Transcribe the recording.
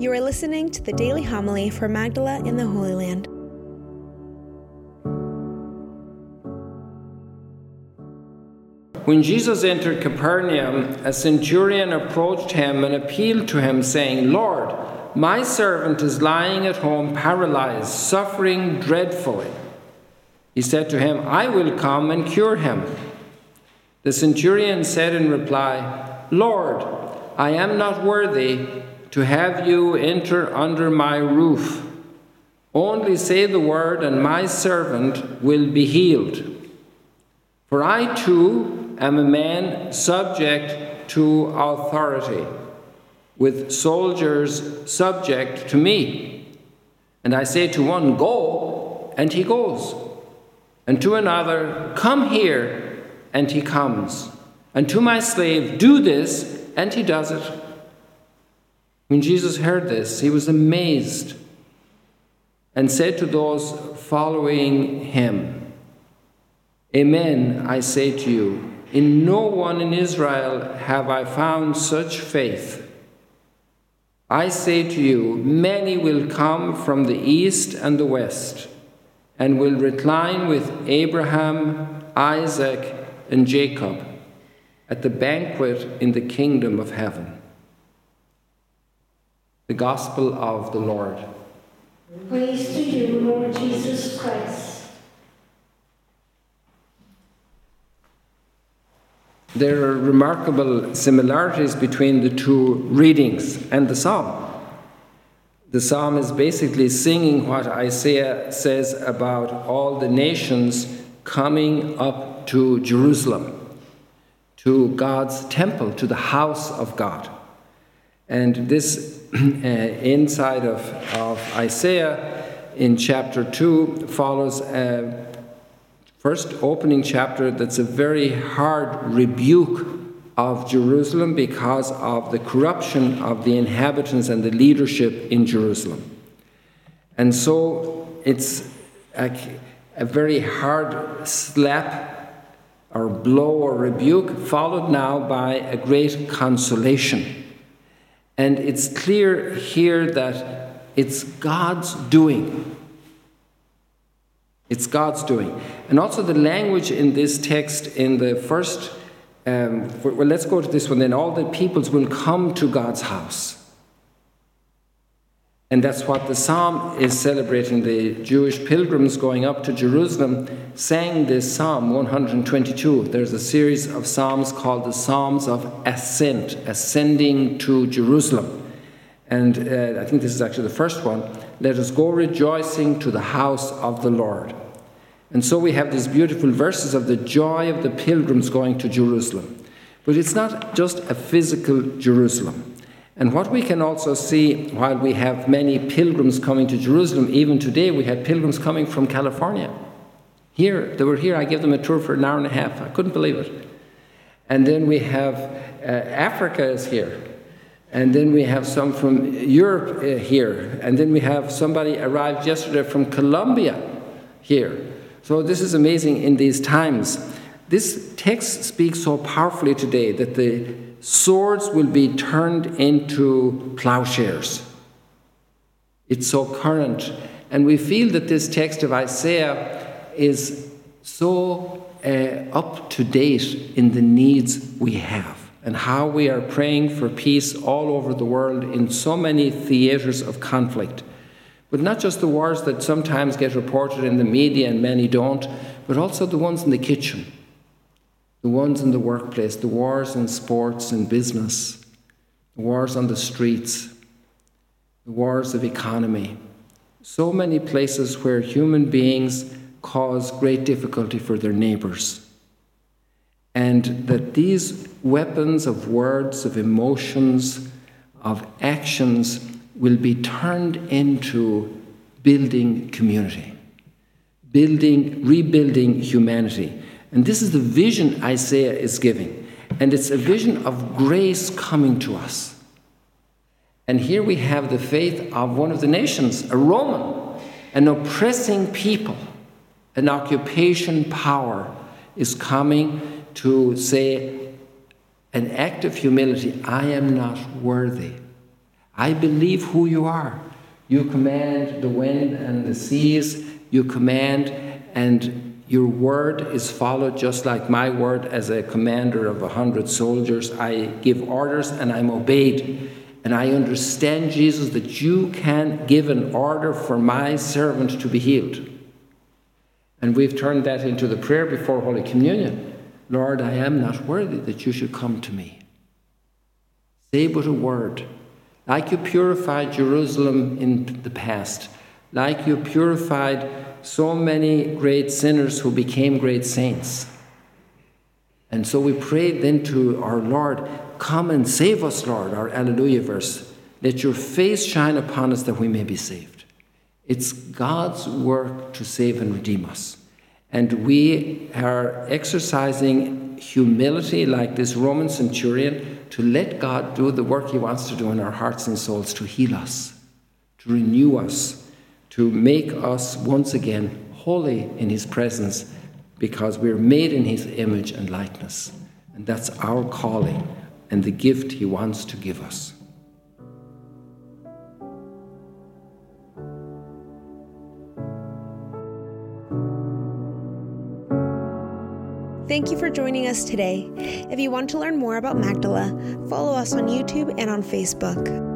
You are listening to the daily homily for Magdala in the Holy Land. When Jesus entered Capernaum, a centurion approached him and appealed to him, saying, Lord, my servant is lying at home paralyzed, suffering dreadfully. He said to him, I will come and cure him. The centurion said in reply, Lord, I am not worthy to have you enter under my roof. Only say the word, and my servant will be healed. For I too am a man subject to authority, with soldiers subject to me. And I say to one, Go, and he goes, and to another, Come here, and he comes, and to my slave, Do this, and he does it. When Jesus heard this, he was amazed and said to those following him, Amen, I say to you, in no one in Israel have I found such faith. I say to you, many will come from the east and the west, and will recline with Abraham, Isaac, and Jacob at the banquet in the kingdom of heaven. The Gospel of the Lord. Praise to you, Lord Jesus Christ. There are remarkable similarities between the two readings and the psalm. The psalm is basically singing what Isaiah says about all the nations coming up to Jerusalem, to God's temple, to the house of God. And this uh, inside of, of Isaiah in chapter 2 follows a first opening chapter that's a very hard rebuke of Jerusalem because of the corruption of the inhabitants and the leadership in Jerusalem. And so it's a, a very hard slap or blow or rebuke, followed now by a great consolation. And it's clear here that it's God's doing. It's God's doing. And also the language in this text in the first, um, well, let's go to this one then. All the peoples will come to God's house. And that's what the psalm is celebrating. The Jewish pilgrims going up to Jerusalem sang this psalm 122. There's a series of psalms called the Psalms of Ascent, ascending to Jerusalem. And uh, I think this is actually the first one. Let us go rejoicing to the house of the Lord. And so we have these beautiful verses of the joy of the pilgrims going to Jerusalem. But it's not just a physical Jerusalem. And what we can also see while we have many pilgrims coming to Jerusalem, even today we had pilgrims coming from California. Here, they were here, I gave them a tour for an hour and a half. I couldn't believe it. And then we have uh, Africa is here. And then we have some from Europe uh, here. And then we have somebody arrived yesterday from Colombia here. So this is amazing in these times. This text speaks so powerfully today that the swords will be turned into plowshares. It's so current. And we feel that this text of Isaiah is so uh, up to date in the needs we have and how we are praying for peace all over the world in so many theatres of conflict. But not just the wars that sometimes get reported in the media and many don't, but also the ones in the kitchen, the ones in the workplace, the wars in sports and business, the wars on the streets, the wars of economy. So many places where human beings cause great difficulty for their neighbours. And that these weapons of words, of emotions, of actions will be turned into building community, building, rebuilding humanity. And this is the vision Isaiah is giving. And it's a vision of grace coming to us. And here we have the faith of one of the nations, a Roman, an oppressing people, an occupation power is coming to say, an act of humility I am not worthy. I believe who you are. You command the wind and the seas, you command, and your word is followed just like my word as a commander of a hundred soldiers. I give orders and I'm obeyed. And I understand, Jesus, that you can give an order for my servant to be healed. And we've turned that into the prayer before Holy Communion. Lord, I am not worthy that you should come to me. Say but a word. Like you purified Jerusalem in the past, like you purified so many great sinners who became great saints. And so we prayed then to our Lord, Come and save us, Lord, our Alleluia verse. Let your face shine upon us that we may be saved. It's God's work to save and redeem us. And we are exercising humility like this Roman centurion to let God do the work He wants to do in our hearts and souls to heal us, to renew us, to make us once again holy in His presence because we're made in His image and likeness. And that's our calling and the gift He wants to give us. Thank you for joining us today. If you want to learn more about Magdala, follow us on YouTube and on Facebook.